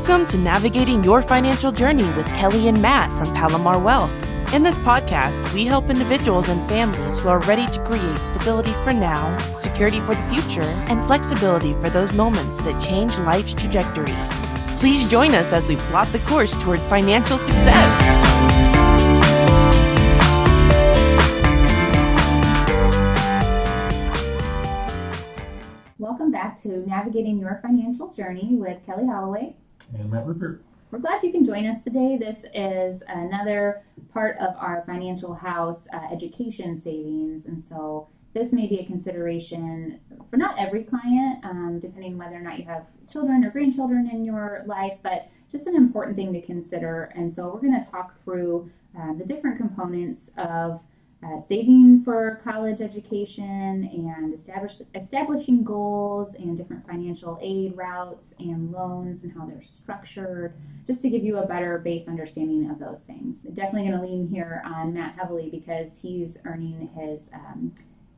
Welcome to Navigating Your Financial Journey with Kelly and Matt from Palomar Wealth. In this podcast, we help individuals and families who are ready to create stability for now, security for the future, and flexibility for those moments that change life's trajectory. Please join us as we plot the course towards financial success. Welcome back to Navigating Your Financial Journey with Kelly Holloway. And Matt Rupert. We're glad you can join us today. This is another part of our financial house uh, education savings. And so this may be a consideration for not every client, um, depending whether or not you have children or grandchildren in your life, but just an important thing to consider. And so we're going to talk through uh, the different components of uh, saving for college education and establish, establishing goals and different financial aid routes and loans and how they're structured, just to give you a better base understanding of those things. Definitely going to lean here on Matt heavily because he's earning his, um,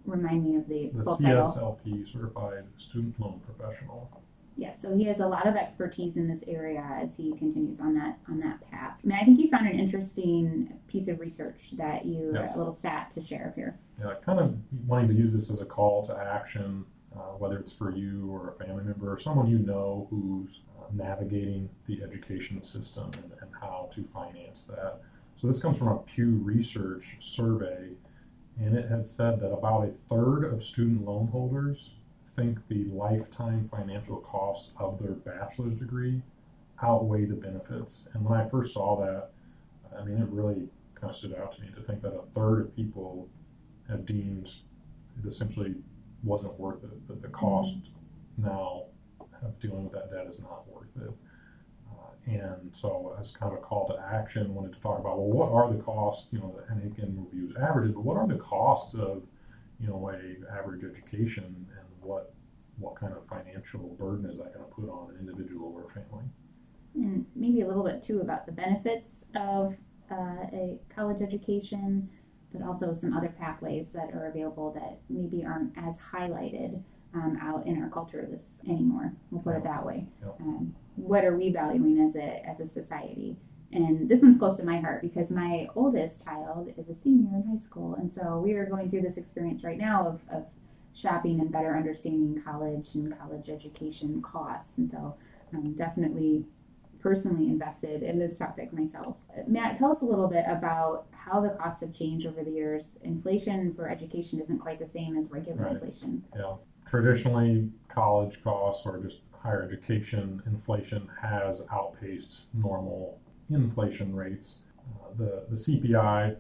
remind me of the, the full CSLP title. Certified Student Loan Professional. Yes, so he has a lot of expertise in this area as he continues on that on that path. I mean, I think you found an interesting piece of research that you Yes. a little stat to share here. Yeah, kind of wanting to use this as a call to action, uh, whether it's for you or a family member or someone you know who's uh, navigating the education system and, and how to finance that. So this comes from a Pew Research survey, and it had said that about a third of student loan holders think the lifetime financial costs of their bachelor's degree outweigh the benefits. And when I first saw that, I mean, it really kind of stood out to me to think that a third of people have deemed it essentially wasn't worth it, that the cost now of dealing with that debt is not worth it. Uh, and so, as kind of a call to action, wanted to talk about well, what are the costs? You know, and again, we'll use averages, but what are the costs of you know a average education, what what kind of financial burden is that going to put on an individual or a family? and maybe a little bit too about the benefits of uh, a college education, but also some other pathways that are available that maybe aren't as highlighted um, out in our culture this anymore. We'll put it that way. Yep. Um, what are we valuing as a as a society? And this one's close to my heart because my oldest child is a senior in high school, and so we are going through this experience right now of, of shopping and better understanding college and college education costs. And so, um, definitely personally invested in this topic myself. Matt, tell us a little bit about how the costs have changed over the years. Inflation for education isn't quite the same as regular Right. inflation. Yeah, traditionally, college costs or just higher education inflation has outpaced normal inflation rates. Uh, the the CPI,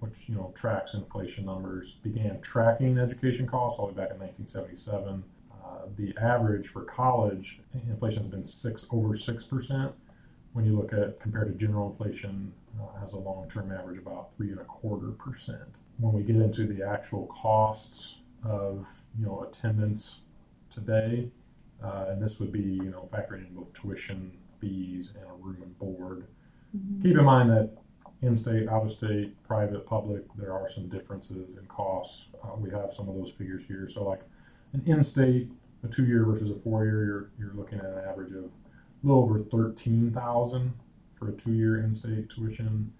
which you know tracks inflation numbers, began tracking education costs all the way back in 1977. Uh, the average for college inflation has been six over six percent. When you look at compared to general inflation, uh, has a long-term average about three and a quarter percent. When we get into the actual costs of you know attendance today, uh, and this would be you know factoring in both tuition fees and a room and board. Keep in mind that in-state, out-of-state, private, public, there are some differences in costs. Uh, we have some of those figures here. So like an in-state, a two-year versus a four-year, you're you're looking at an average of a little over thirteen thousand for a two-year in-state tuition,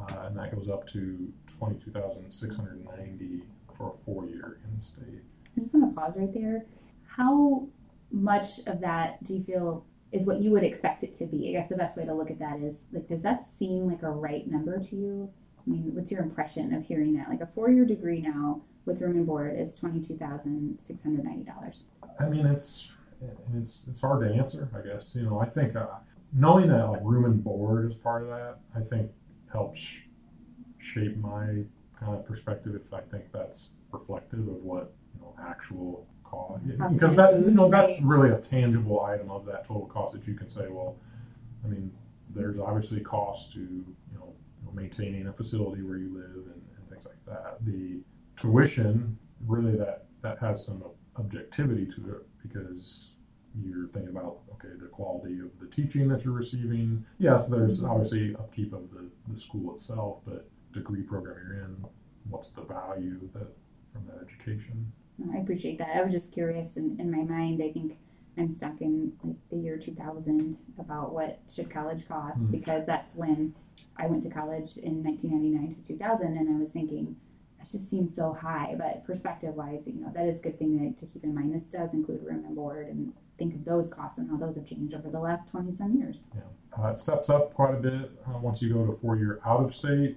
uh, and that goes up to twenty-two thousand six hundred ninety for a four-year in-state. I just want to pause right there. How much of that do you feel is what you would expect it to be? I guess the best way to look at that is like, does that seem like a right number to you? I mean, what's your impression of hearing that? Like a four-year degree now with room and board is twenty-two thousand six hundred ninety dollars. I mean, it's it's it's hard to answer. I guess you know. I think uh, knowing that like room and board is part of that, I think helps shape my kind of perspective. If I think that's reflective of what you know actual cost, Cost because that you know that's really a tangible item of that total cost that you can say, well, I mean, there's obviously costs to you know maintaining a facility where you live and, and things like that. The tuition really that that has some objectivity to it because you're thinking about okay the quality of the teaching that you're receiving. Yes there's Mhm. obviously upkeep of the, the school itself but degree program you're in what's the value that from that education I appreciate that. I was just curious in, in my mind. I think I'm stuck in like the year 2000 about what should college cost Mm. because that's when I went to college in 1999 to 2000, and I was thinking that just seems so high. But perspective wise, you know, that is a good thing to, to keep in mind. This does include room and board, and think of those costs and how those have changed over the last 20 some years. Uh, it steps up quite a bit uh, once you go to four year out of state.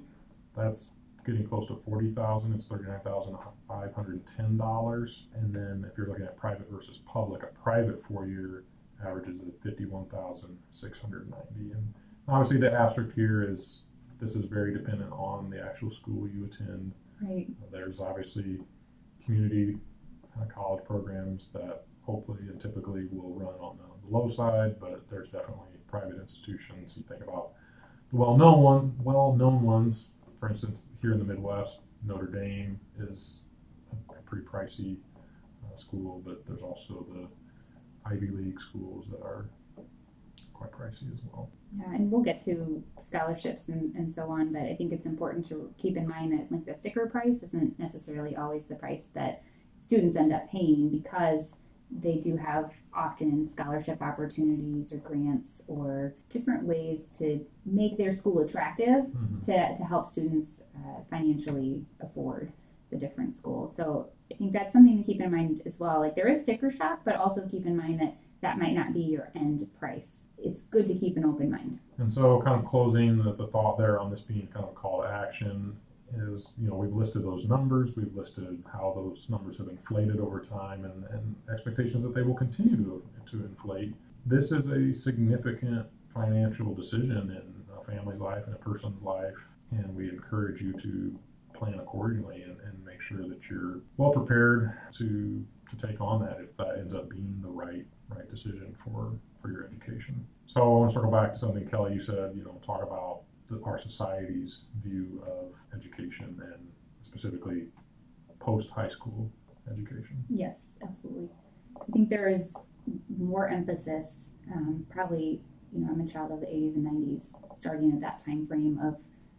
That's getting close to forty thousand. It's thirty nine thousand five hundred and ten dollars. And then if you're looking at private versus public, a private four year averages at fifty one thousand six hundred ninety. And obviously, the asterisk here is this is very dependent on the actual school you attend. Right. There's obviously community uh, college programs that hopefully and typically will run on the low side, but there's definitely private institutions. You think about the well-known one, well-known ones. For instance, here in the Midwest, Notre Dame is a pretty pricey uh, school, but there's also the Ivy League schools that are quite pricey as well. Yeah, and we'll get to scholarships and, and so on, but I think it's important to keep in mind that like the sticker price isn't necessarily always the price that students end up paying because they do have often scholarship opportunities or grants or different ways to make their school attractive to, to help students uh, financially afford the different schools. So I think that's something to keep in mind as well. Like there is sticker shock, but also keep in mind that that might not be your end price. It's good to keep an open mind. And so, kind of closing the, the thought there on this being kind of a call to action is, you know, we've listed those numbers, we've listed how those numbers have inflated over time and, and expectations that they will continue to, to inflate. This is a significant financial decision in a family's life and a person's life, and we encourage you to plan accordingly and, and make sure that you're well prepared to to take on that if that ends up being the right right decision for for your education. So I want to circle back to something Kelly you said. You know, talk about the, our society's view of education and specifically post high school education. Yes, absolutely. I think there is more emphasis, um, probably, you know, I'm a child of the 80s and 90s, starting at that time frame of,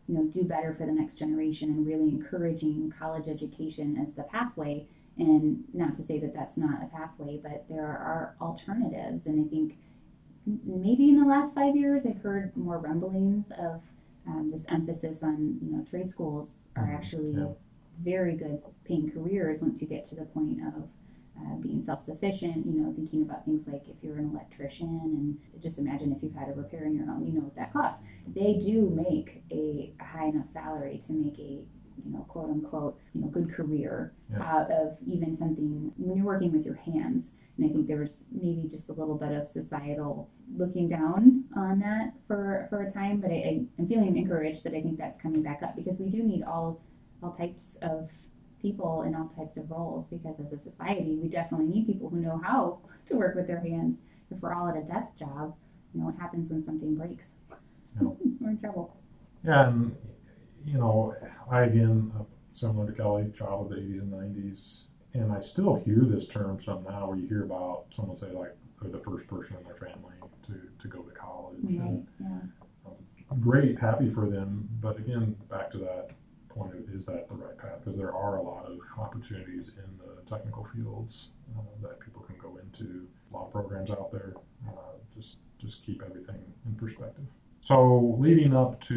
you know, do better for the next generation and really encouraging college education as the pathway. And not to say that that's not a pathway, but there are alternatives. And I think maybe in the last five years, I've heard more rumblings of um, this emphasis on, you know, trade schools are Mhm, actually yeah. very good paying careers once you get to the point of uh, being self-sufficient you know thinking about things like if you're an electrician and just imagine if you've had a repair in your home you know what that costs they do make a, a high enough salary to make a you know quote unquote you know good career Yeah. out of even something when you're working with your hands and i think there was maybe just a little bit of societal looking down on that for for a time but I, i'm feeling encouraged that i think that's coming back up because we do need all all types of people in all types of roles because as a society we definitely need people who know how to work with their hands. If we're all at a desk job you know what happens when something breaks? Yeah. we're in trouble. Yeah, and you know, I again, similar to Kelly, child of the 80s and 90s, and I still hear this term somehow where you hear about someone say like they're the first person in their family to, to go to college. right And yeah great, happy for them, but again, back to that point of is that the right path? Because there are a lot of opportunities in the technical fields uh, that people can go into. A lot of programs out there. Uh, just just keep everything in perspective. So leading up to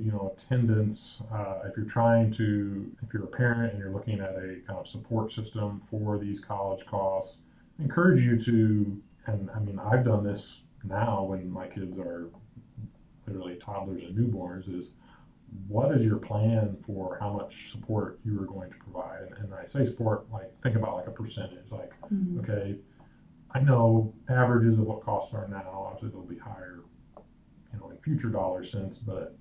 you know attendance, uh, if you're trying to, if you're a parent and you're looking at a kind of support system for these college costs, I encourage you to, and I mean I've done this now when my kids are literally toddlers and newborns, is what is your plan for how much support you are going to provide? And, and I say support like think about like a percentage, like Mhm. okay, I know averages of what costs are now. Obviously, they'll be higher, you know, in future dollar cents. But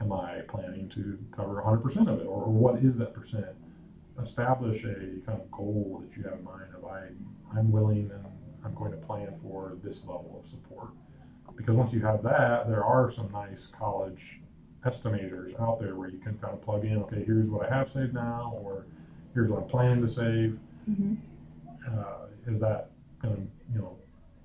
am I planning to cover 100% of it, or, or what is that percent? Establish a kind of goal that you have in mind of I, I'm willing and I'm going to plan for this level of support. Because once you have that, there are some nice college estimators out there where you can kind of plug in. Okay, here's what I have saved now, or here's what I'm planning to save Mhm. uh, is that going to, you know,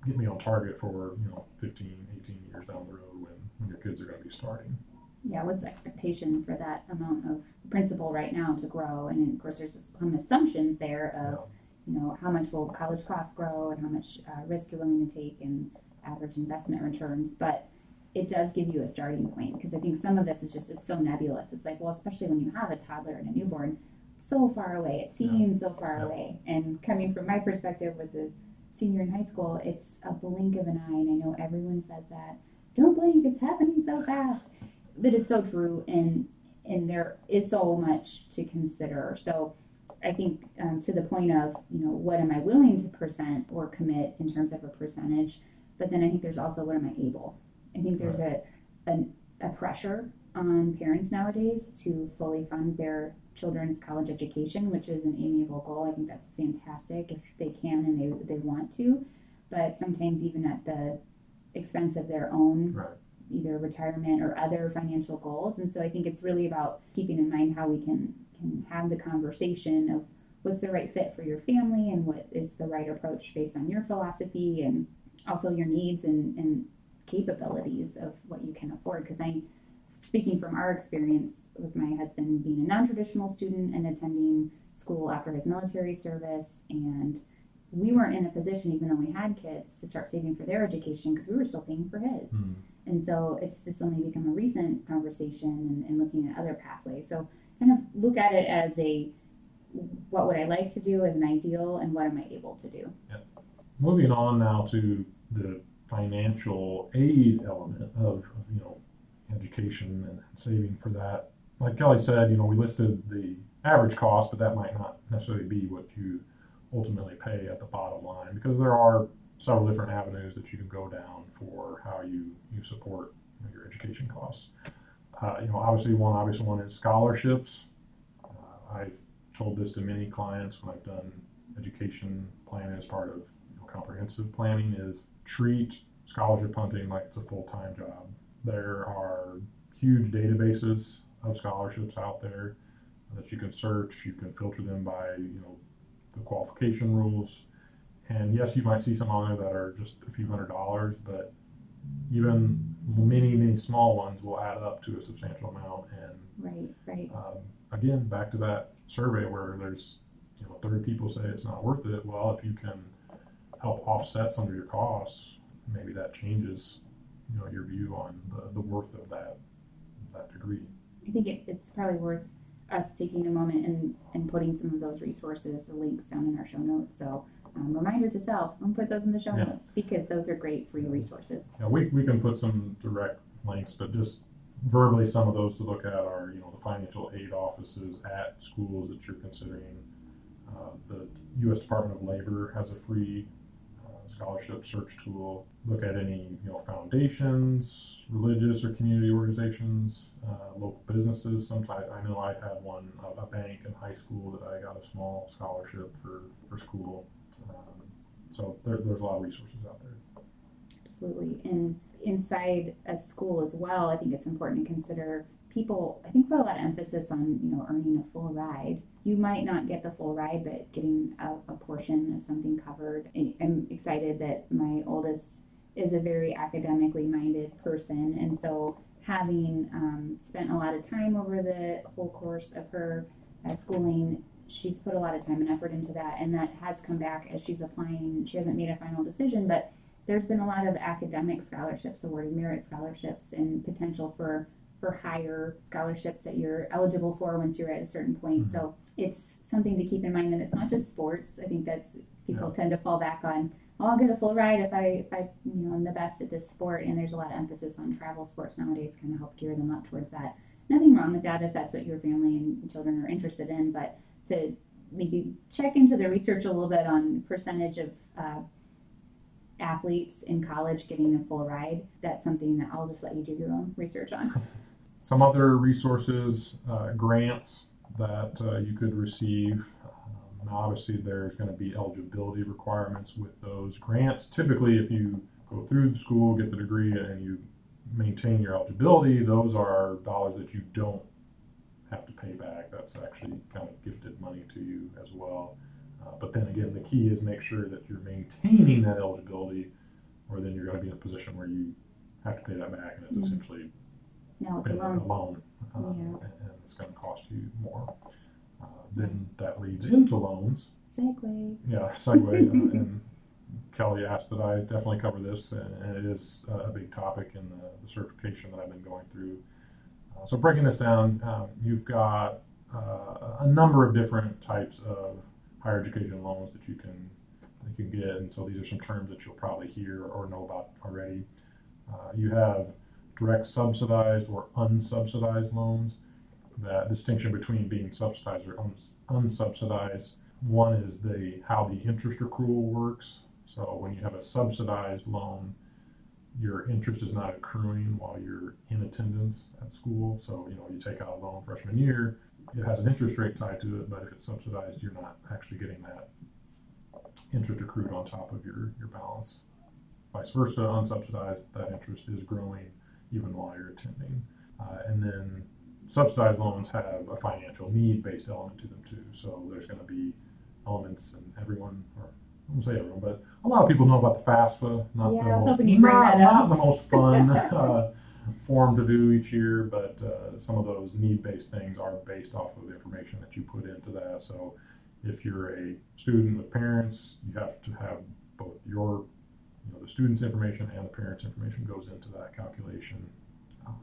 get me on target for, you know, 15, 18 years down the road when, when your kids are going to be starting? yeah what's the expectation for that amount of principal right now to grow and of course there's some assumptions there of you know, how much will college costs grow and how much uh, risk you're willing to take and average investment returns. But it does give you a starting point because I think some of this is just it's so nebulous. It's like, well, especially when you have a toddler and a newborn, so far away. It seems yeah. so far yeah. away. And coming from my perspective with the senior in high school, it's a blink of an eye, and I know everyone says that. Don't blink, it's happening so fast. But it's so true, and and there is so much to consider. So I think um, to the point of, you know, what am I willing to present or commit in terms of a percentage? But then I think there's also what am I able? I think there's a, a, a pressure on parents nowadays to fully fund their children's college education, which is an amiable goal. I think that's fantastic if they can and they, they want to. But sometimes, even at the expense of their own right. either retirement or other financial goals. And so I think it's really about keeping in mind how we can, can have the conversation of what's the right fit for your family and what is the right approach based on your philosophy and also your needs and, and capabilities of what you can afford. Because I speaking from our experience with my husband being a non-traditional student and attending school after his military service and we weren't in a position even though we had kids to start saving for their education because we were still paying for his mm. and so it's just only become a recent conversation and, and, looking at other pathways so kind of look at it as a what would i like to do as an ideal and what am i able to do yeah. moving on now to the financial aid element of, you know education and saving for that. Like Kelly said, you know, we listed the average cost, but that might not necessarily be what you ultimately pay at the bottom line because there are several different avenues that you can go down for how you, you support your education costs. Uh, you know, obviously one obvious one is scholarships. Uh, I've told this to many clients when I've done education planning as part of you know, comprehensive planning is treat scholarship hunting like it's a full-time job. There are huge databases of scholarships out there that you can search. You can filter them by, you know, the qualification rules. And yes, you might see some on there that are just a few hundred dollars, but even many, many small ones will add up to a substantial amount. And right, right. Um, again, back to that survey where there's, you know, 30 people say it's not worth it. Well, if you can help offset some of your costs, maybe that changes you know your view on the, the worth of that that degree. I think it, it's probably worth us taking a moment and, and putting some of those resources, the links down in our show notes. So um, reminder to self, I'm put those in the show yeah. notes because those are great free resources. Yeah, we, we can put some direct links, but just verbally some of those to look at are, you know, the financial aid offices at schools that you're considering. Uh, the U.S. Department of Labor has a free scholarship search tool. Look at any you know foundations, religious or community organizations, uh, local businesses. Sometimes I know I had one a, bank in high school that I got a small scholarship for for school. Um, so there, there's a lot of resources out there. Absolutely, and inside a school as well, I think it's important to consider people. I think put a lot of emphasis on you know earning a full ride you might not get the full ride, but getting a, a portion of something covered. I'm excited that my oldest is a very academically minded person, and so having um, spent a lot of time over the whole course of her uh, schooling, she's put a lot of time and effort into that, and that has come back as she's applying. She hasn't made a final decision, but there's been a lot of academic scholarships awarded, merit scholarships, and potential for for higher scholarships that you're eligible for once you're at a certain point. Mm-hmm. So it's something to keep in mind that it's not just sports. I think that's people yeah. tend to fall back on. Oh, I'll get a full ride if I if I you know I'm the best at this sport. And there's a lot of emphasis on travel sports nowadays, kind of help gear them up towards that. Nothing wrong with that if that's what your family and children are interested in, but to maybe check into the research a little bit on percentage of uh, athletes in college getting a full ride. That's something that I'll just let you do your own research on. Some other resources, uh, grants that uh, you could receive. Um, now, obviously, there's going to be eligibility requirements with those grants. Typically, if you go through the school, get the degree, and you maintain your eligibility, those are dollars that you don't have to pay back. That's actually kind of gifted money to you as well. Uh, but then again, the key is make sure that you're maintaining that eligibility, or then you're going to be in a position where you have to pay that back, and it's mm-hmm. essentially no, it's a loan. A loan um, yeah. and, and, it's going to cost you more. Uh, then that leads into loans. Segue. yeah, segue. uh, and Kelly asked that I definitely cover this, and, and it is a big topic in the, the certification that I've been going through. Uh, so breaking this down, um, you've got uh, a number of different types of higher education loans that you can that you can get, and so these are some terms that you'll probably hear or know about already. Uh, you have direct subsidized or unsubsidized loans. That distinction between being subsidized or uns- unsubsidized. One is the how the interest accrual works. So when you have a subsidized loan, your interest is not accruing while you're in attendance at school. So you know you take out a loan freshman year, it has an interest rate tied to it, but if it's subsidized, you're not actually getting that interest accrued on top of your your balance. Vice versa, unsubsidized, that interest is growing even while you're attending. Uh, and then subsidized loans have a financial need based element to them too. So there's going to be elements, and everyone, or I won't say everyone, but a lot of people know about the FAFSA. Not Yeah, the I was most, hoping you'd bring not, that up. not the most fun uh, form to do each year, but uh, some of those need-based things are based off of the information that you put into that. So if you're a student with parents, you have to have both your know, the student's information and the parent's information goes into that calculation. Um,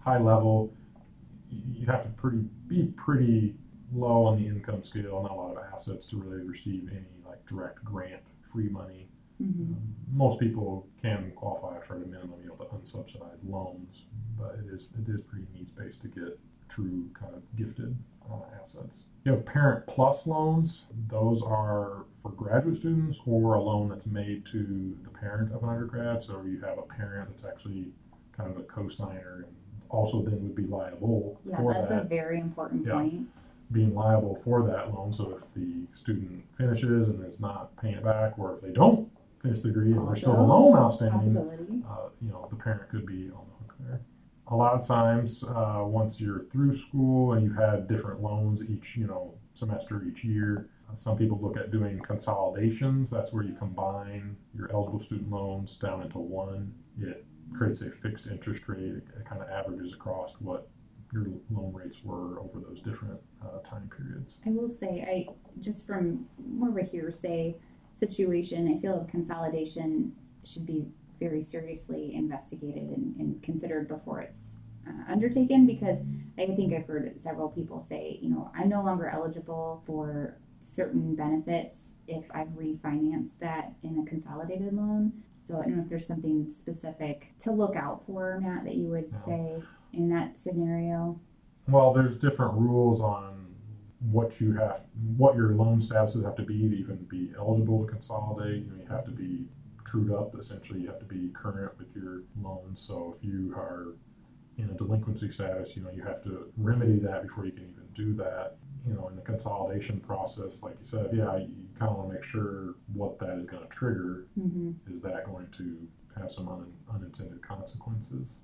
high level, you have to pretty be pretty low on the income scale, not a lot of assets to really receive any like direct grant free money. Hmm Um, most people can qualify for the minimum, you know, the unsubsidized loans, but it is it is pretty needs based to get true kind of gifted uh, assets. You have parent plus loans; those are for graduate students or a loan that's made to the parent of an undergrad. So you have a parent that's actually kind of a co-signer and also then would be liable Yeah, for that's that a very important Yeah. point. being liable for that loan. So if the student finishes and is not paying it back, or if they don't finish the degree and there's still a loan outstanding, Possibility. uh, you know, the parent could be on the hook there. A lot of times, uh, once you're through school and you've had different loans each, you know, semester each year, uh, some people look at doing consolidations. That's where you combine your eligible student loans down into one. It creates a fixed interest rate. It, it kind of averages across what your loan rates were over those different uh, time periods. I will say, I just from more of a hearsay situation, I feel consolidation should be very seriously investigated and, and considered before it's uh, undertaken because I think I've heard several people say, you know, I'm no longer eligible for certain benefits if I've refinanced that in a consolidated loan. So I don't know if there's something specific to look out for, Matt, that you would say in that scenario. Well, there's different rules on what you have, what your loan statuses have to be to even be eligible to consolidate. You know, you have to be trued up. Essentially, you have to be current with your loans. So if you are in a delinquency status, you know, you have to remedy that before you can even do that. You know, in the consolidation process, like you said, yeah, you kind of want to make sure what that is going to trigger hmm is that going to have some un- unintended consequences?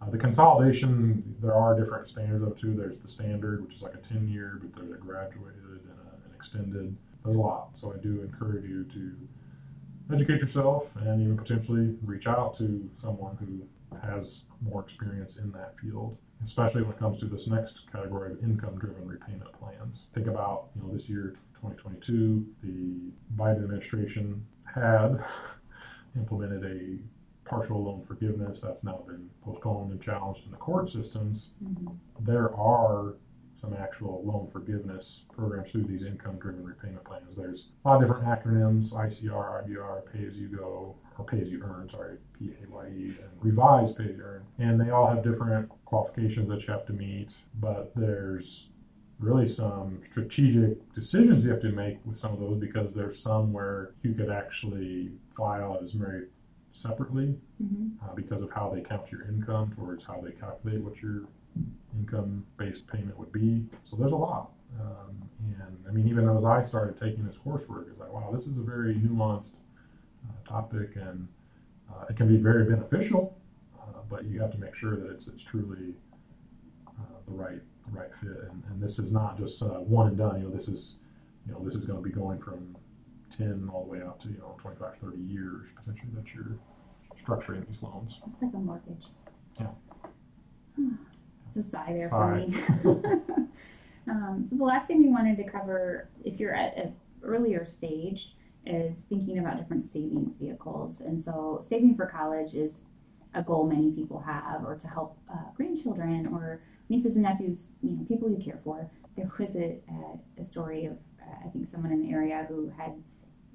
Uh, the consolidation, there are different standards of too. There's the standard, which is like a 10 year, but there's a graduated and a, an extended. There's a lot. So I do encourage you to educate yourself and even potentially reach out to someone who has more experience in that field, especially when it comes to this next category of income driven repayment plans. Think about, you know, this year, 2022, the Biden administration had implemented a partial loan forgiveness that's now been postponed and challenged in the court systems. hmm There are some actual loan forgiveness programs through these income driven repayment plans. There's a lot of different acronyms ICR, IDR, pay as you go, or pay as you earn, sorry, P A Y E, and revised pay as you earn. And they all have different qualifications that you have to meet, but there's really some strategic decisions you have to make with some of those because there's some where you could actually file as married separately hmm uh, because of how they count your income towards how they calculate what your income-based payment would be. So there's a lot. Um, and I mean, even as I started taking this coursework, it's like, wow, this is a very nuanced uh, topic, and uh, it can be very beneficial. Uh, but you have to make sure that it's it's truly uh, the right the right fit. And, and this is not just uh, one and done. You know, this is you know this is going to be going from 10 all the way out to you know 25, 30 years potentially that you're structuring these loans. It's like a mortgage. Yeah. It's a sigh there Sigh. for me. um, so the last thing we wanted to cover, if you're at an earlier stage is thinking about different savings vehicles. And so, saving for college is a goal many people have, or to help uh, grandchildren or nieces and nephews, you know, people you care for. There was a, a, a story of, uh, I think, someone in the area who had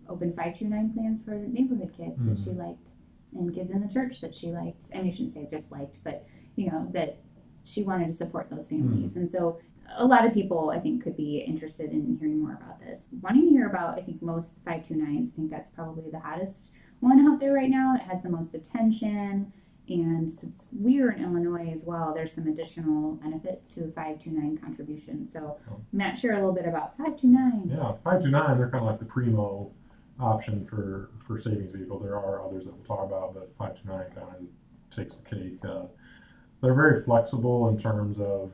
opened 529 plans for neighborhood kids mm-hmm. that she liked and kids in the church that she liked. I mean, I shouldn't say just liked, but, you know, that she wanted to support those families. Mm-hmm. And so a lot of people, I think, could be interested in hearing more about this. Wanting to hear about, I think, most 529s, I think that's probably the hottest one out there right now. It has the most attention. And since we're in Illinois as well, there's some additional benefits to a 529 contribution. So, oh. Matt, share a little bit about 529. Yeah, 529, they're kind of like the primo option for, for savings vehicle. There are others that we'll talk about, but 529 kind of takes the cake. Uh, they're very flexible in terms of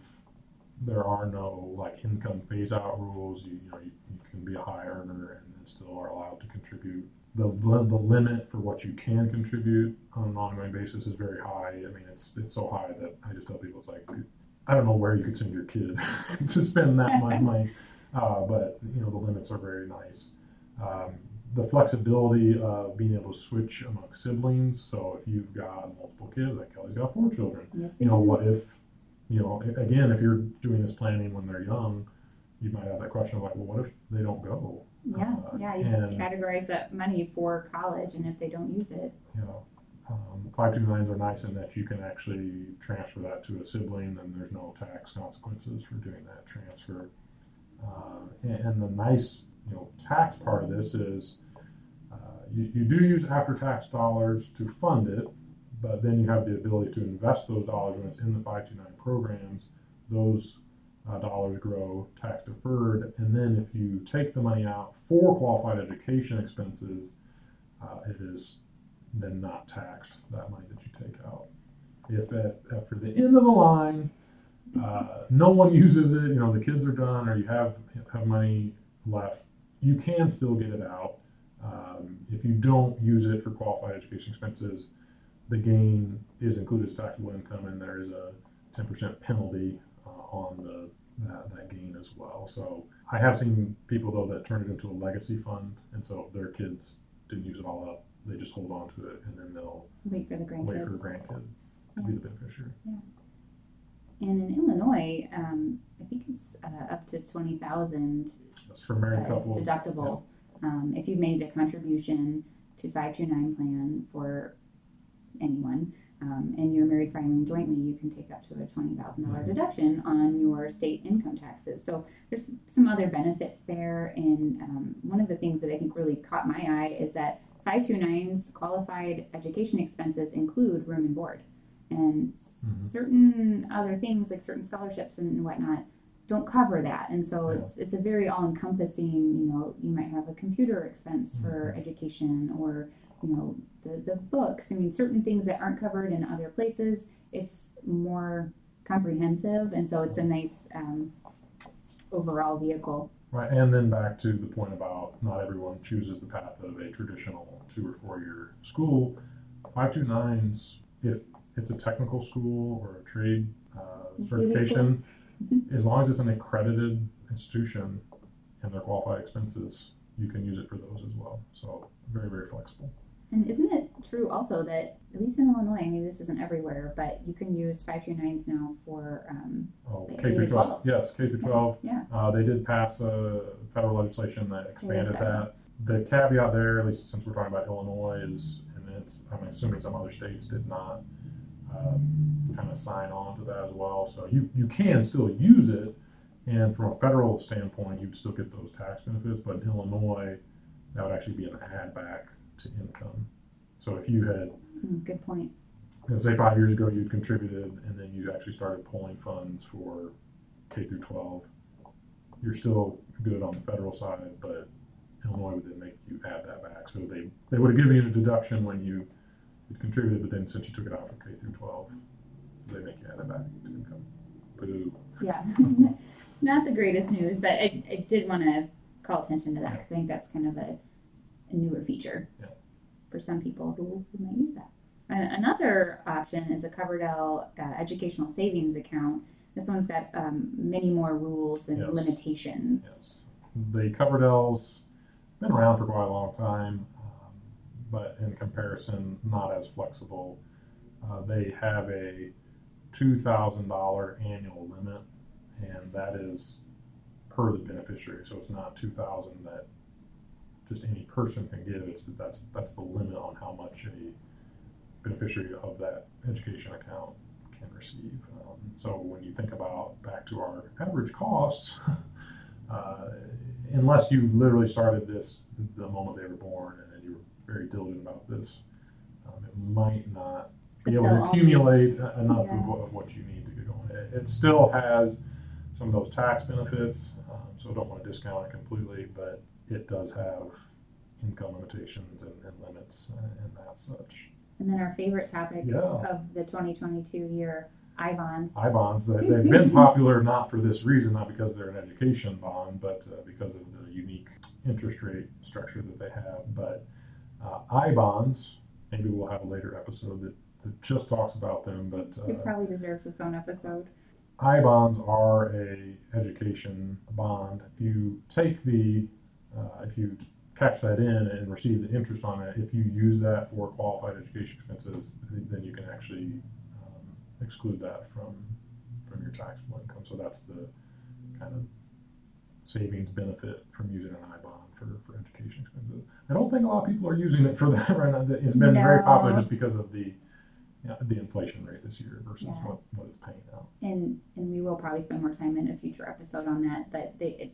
there are no like income phase out rules. You, you know, you, you, can be a high earner and still are allowed to contribute. The, the limit for what you can contribute on an ongoing basis is very high. I mean, it's it's so high that I just tell people it's like I don't know where you could send your kid to spend that much money, uh, but you know the limits are very nice. Um, the flexibility of being able to switch among siblings. So if you've got multiple kids, like Kelly's got four children, yes, you know, what if you know, again, if you're doing this planning when they're young, you might have that question of like, well, what if they don't go? Yeah, uh, yeah, you and, categorize that money for college, and if they don't use it, you know, um, five two nines are nice in that you can actually transfer that to a sibling, and there's no tax consequences for doing that transfer. Uh, and, and, the nice, you know, tax part of this is uh, you, you do use after-tax dollars to fund it, but then you have the ability to invest those dollars when it's in the 529 programs. Those uh, dollars grow tax deferred, and then if you take the money out for qualified education expenses, uh, it is then not taxed that money that you take out. If at, after the end of the line, uh, no one uses it, you know the kids are done, or you have have money left, you can still get it out. Um, if you don't use it for qualified education expenses, the gain is included as taxable income, and there is a 10% penalty uh, on the that, that gain as well. So I have seen people though that turn it into a legacy fund, and so if their kids didn't use it all up, they just hold on to it, and then they'll wait for the grandkids. Wait for the grandkid to be the beneficiary. Yeah. And in Illinois, um, I think it's uh, up to twenty thousand. That's for married couple. Deductible. Yeah. Um, if you made a contribution to 529 plan for anyone, um, and you're married filing jointly, you can take up to a $20,000 mm-hmm. deduction on your state income taxes. So there's some other benefits there. And um, one of the things that I think really caught my eye is that 529's qualified education expenses include room and board. And mm-hmm. certain other things, like certain scholarships and whatnot, don't cover that. And so yeah. it's it's a very all encompassing, you know, you might have a computer expense mm-hmm. for education or you know, the, the books. I mean, certain things that aren't covered in other places, it's more comprehensive, and so it's a nice um, overall vehicle. Right, and then back to the point about not everyone chooses the path of a traditional two or four year school. 529s, if it's a technical school or a trade uh, certification. As long as it's an accredited institution and their qualified expenses, you can use it for those as well. So very, very flexible. And isn't it true also that, at least in Illinois, I mean this isn't everywhere, but you can use five 529s now for um, oh, K through 12. Yes, K through 12. Yeah. Uh, they did pass a federal legislation that expanded that. The caveat there, at least since we're talking about Illinois, is, and it's, I'm assuming some other states did not um, kind of sign on to that as well. So you, you can still use it, and from a federal standpoint, you'd still get those tax benefits, but in Illinois, that would actually be an add back to income. So if you had, Mm, Good point. say five years ago, you'd contributed and then you actually started pulling funds for K through twelve, you're still good on the federal side, but Illinois would then make you add that back. So they, they would have given you a deduction when you had contributed, but then since you took it out for K through twelve, they make you add that back to income. Boo. Yeah. Not the greatest news, but I, I did want to call attention to that because I think that's kind of a a newer feature yeah. for some people who, who might use that. And another option is a Coverdell uh, educational savings account. This one's got um, many more rules and yes. limitations. Yes. The Coverdells been around for quite a long time, but in comparison, not as flexible. Uh, they have a $2,000 annual limit, and that is per the beneficiary. So it's not 2,000 that just any person can give. It's that's that's the limit on how much a beneficiary of that education account can receive. Um, so when you think about back to our average costs, uh, unless you literally started this the moment they were born very diligent about this, um, it might not be able to accumulate enough yeah. of, what, of, what, you need to get going. It, it, still has some of those tax benefits, um, so I don't want to discount it completely, but it does have income limitations and, and limits and, that such. And then our favorite topic yeah. of the 2022 year, I-bonds. I-bonds, they've been popular not for this reason, not because they're an education bond, but uh, because of the unique interest rate structure that they have. But uh, I-bonds, maybe we'll have a later episode that, that just talks about them, but. Uh, it probably deserves its own episode. I-bonds are a education bond. If you take the, uh, if you catch that in and receive the interest on it, if you use that for qualified education expenses, then you can actually um, exclude that from from your taxable income. So that's the kind of savings benefit from using an I-bond for, for education expenses. I don't think a lot of people are using it for that right now. It's been no. very popular just because of the you know, the inflation rate this year versus yeah. what, what it's paying out. And and we will probably spend more time in a future episode on that. But they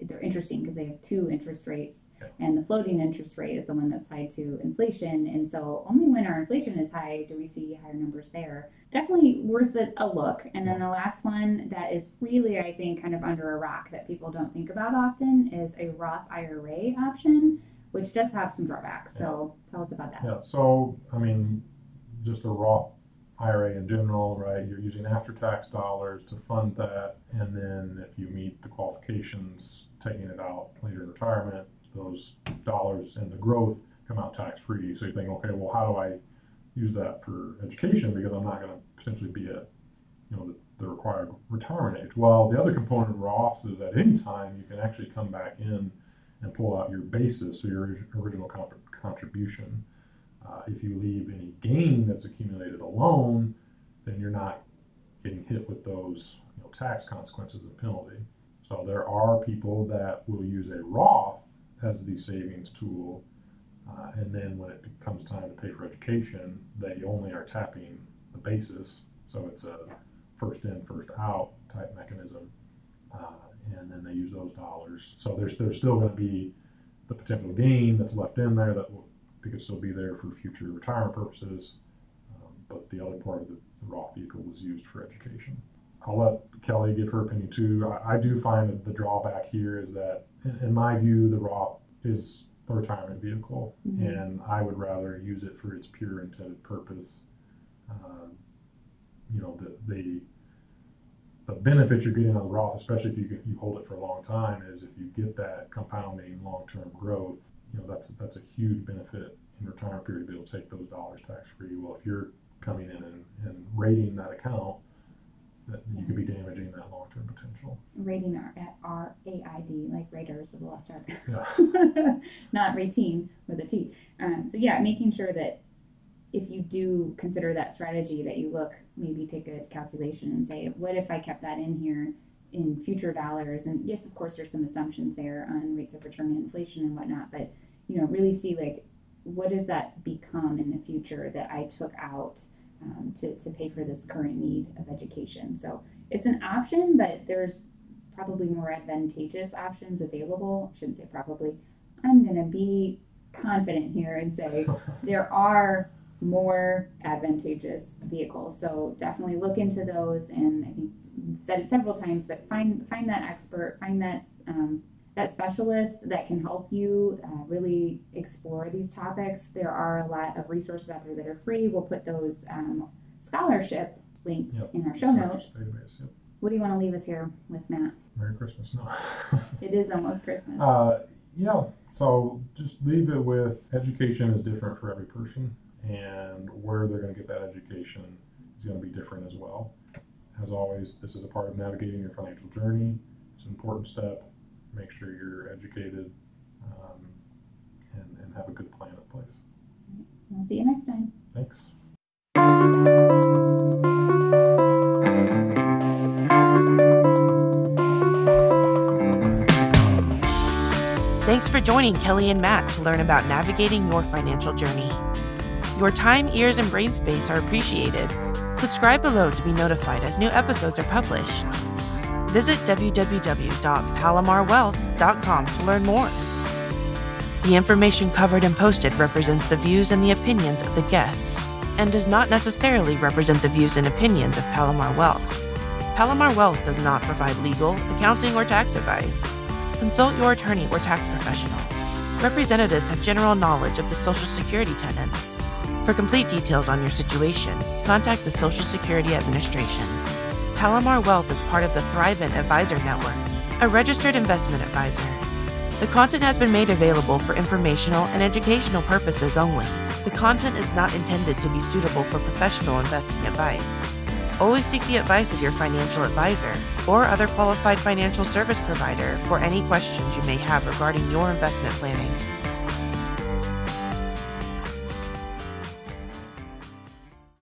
it, they're interesting because they have two interest rates and the floating interest rate is the one that's tied to inflation. And so only when our inflation is high do we see higher numbers there. Definitely worth it a look. And then the last one that is really, I think, kind of under a rock that people don't think about often is a Roth IRA option, which does have some drawbacks. So yeah. tell us about that. Yeah. So, I mean, just a Roth IRA in general, right? You're using after tax dollars to fund that. And then if you meet the qualifications, taking it out later in retirement, those dollars and the growth come out tax free. So you think, okay, well, how do I use that for education because I'm not going to potentially be at you know the, the, required retirement age. Well, the other component of Roths is at any time you can actually come back in and pull out your basis, so your original contribution. Uh, if you leave any gain that's accumulated alone, then you're not getting hit with those you know, tax consequences and penalty. So there are people that will use a Roth as the savings tool. Uh, and then when it comes time to pay for education, they only are tapping the basis. So it's a first in, first out type mechanism. Uh, and then they use those dollars. So there's, there's still going to be the potential gain that's left in there that will, could still be there for future retirement purposes. Um, but the other part of the, the Roth vehicle was used for education. I'll let Kelly give her opinion too. I, I do find that the drawback here is that in, my view, the Roth is a retirement vehicle, mm-hmm. and I would rather use it for its pure intended purpose. Uh, you know, the, the the benefit you're getting on the Roth, especially if you get, you hold it for a long time, is if you get that compounding long-term growth. You know, that's that's a huge benefit in retirement period to be able to take those dollars tax free. Well, if you're coming in and, and raiding that account that you could be damaging that long-term potential. Raiding our R A I D like Raiders of the Lost Ark. Yeah. Not rating with a T. Um, so yeah, making sure that if you do consider that strategy, that you look maybe take a calculation and say, what if I kept that in here in future dollars? And yes, of course, there's some assumptions there on rates of return and inflation and whatnot, but you know, really see like what does that become in the future that I took out um, to, to pay for this current need of education. So it's an option, but there's probably more advantageous options available. I shouldn't say probably. I'm going to be confident here and say there are more advantageous vehicles. So definitely look into those. And I think I've said it several times, but find find that expert, find that um, that specialist that can help you uh, really explore these topics. There are a lot of resources out there that are free. We'll put those um, scholarship links yep. in our show notes. Database, yep. What do you want to leave us here with, Matt? Merry Christmas. No. it is almost Christmas. Uh, yeah, so just leave it with education is different for every person, and where they're going to get that education is going to be different as well. As always, this is a part of navigating your financial journey. It's an important step make sure you're educated, um, and have a good plan in place. We'll see you next time. Thanks. Thanks for joining Kelly and Matt to learn about navigating your financial journey. Your time, ears, and brain space are appreciated. Subscribe below to be notified as new episodes are published. Visit www.palomarwealth.com to learn more. The information covered and posted represents the views and the opinions of the guests and does not necessarily represent the views and opinions of Palomar Wealth. Palomar Wealth does not provide legal, accounting, or tax advice. Consult your attorney or tax professional. Representatives have general knowledge of the Social Security tenants. For complete details on your situation, contact the Social Security Administration. Palomar Wealth is part of the Thrivent Advisor Network, a registered investment advisor. The content has been made available for informational and educational purposes only. The content is not intended to be suitable for professional investing advice. Always seek the advice of your financial advisor or other qualified financial service provider for any questions you may have regarding your investment planning.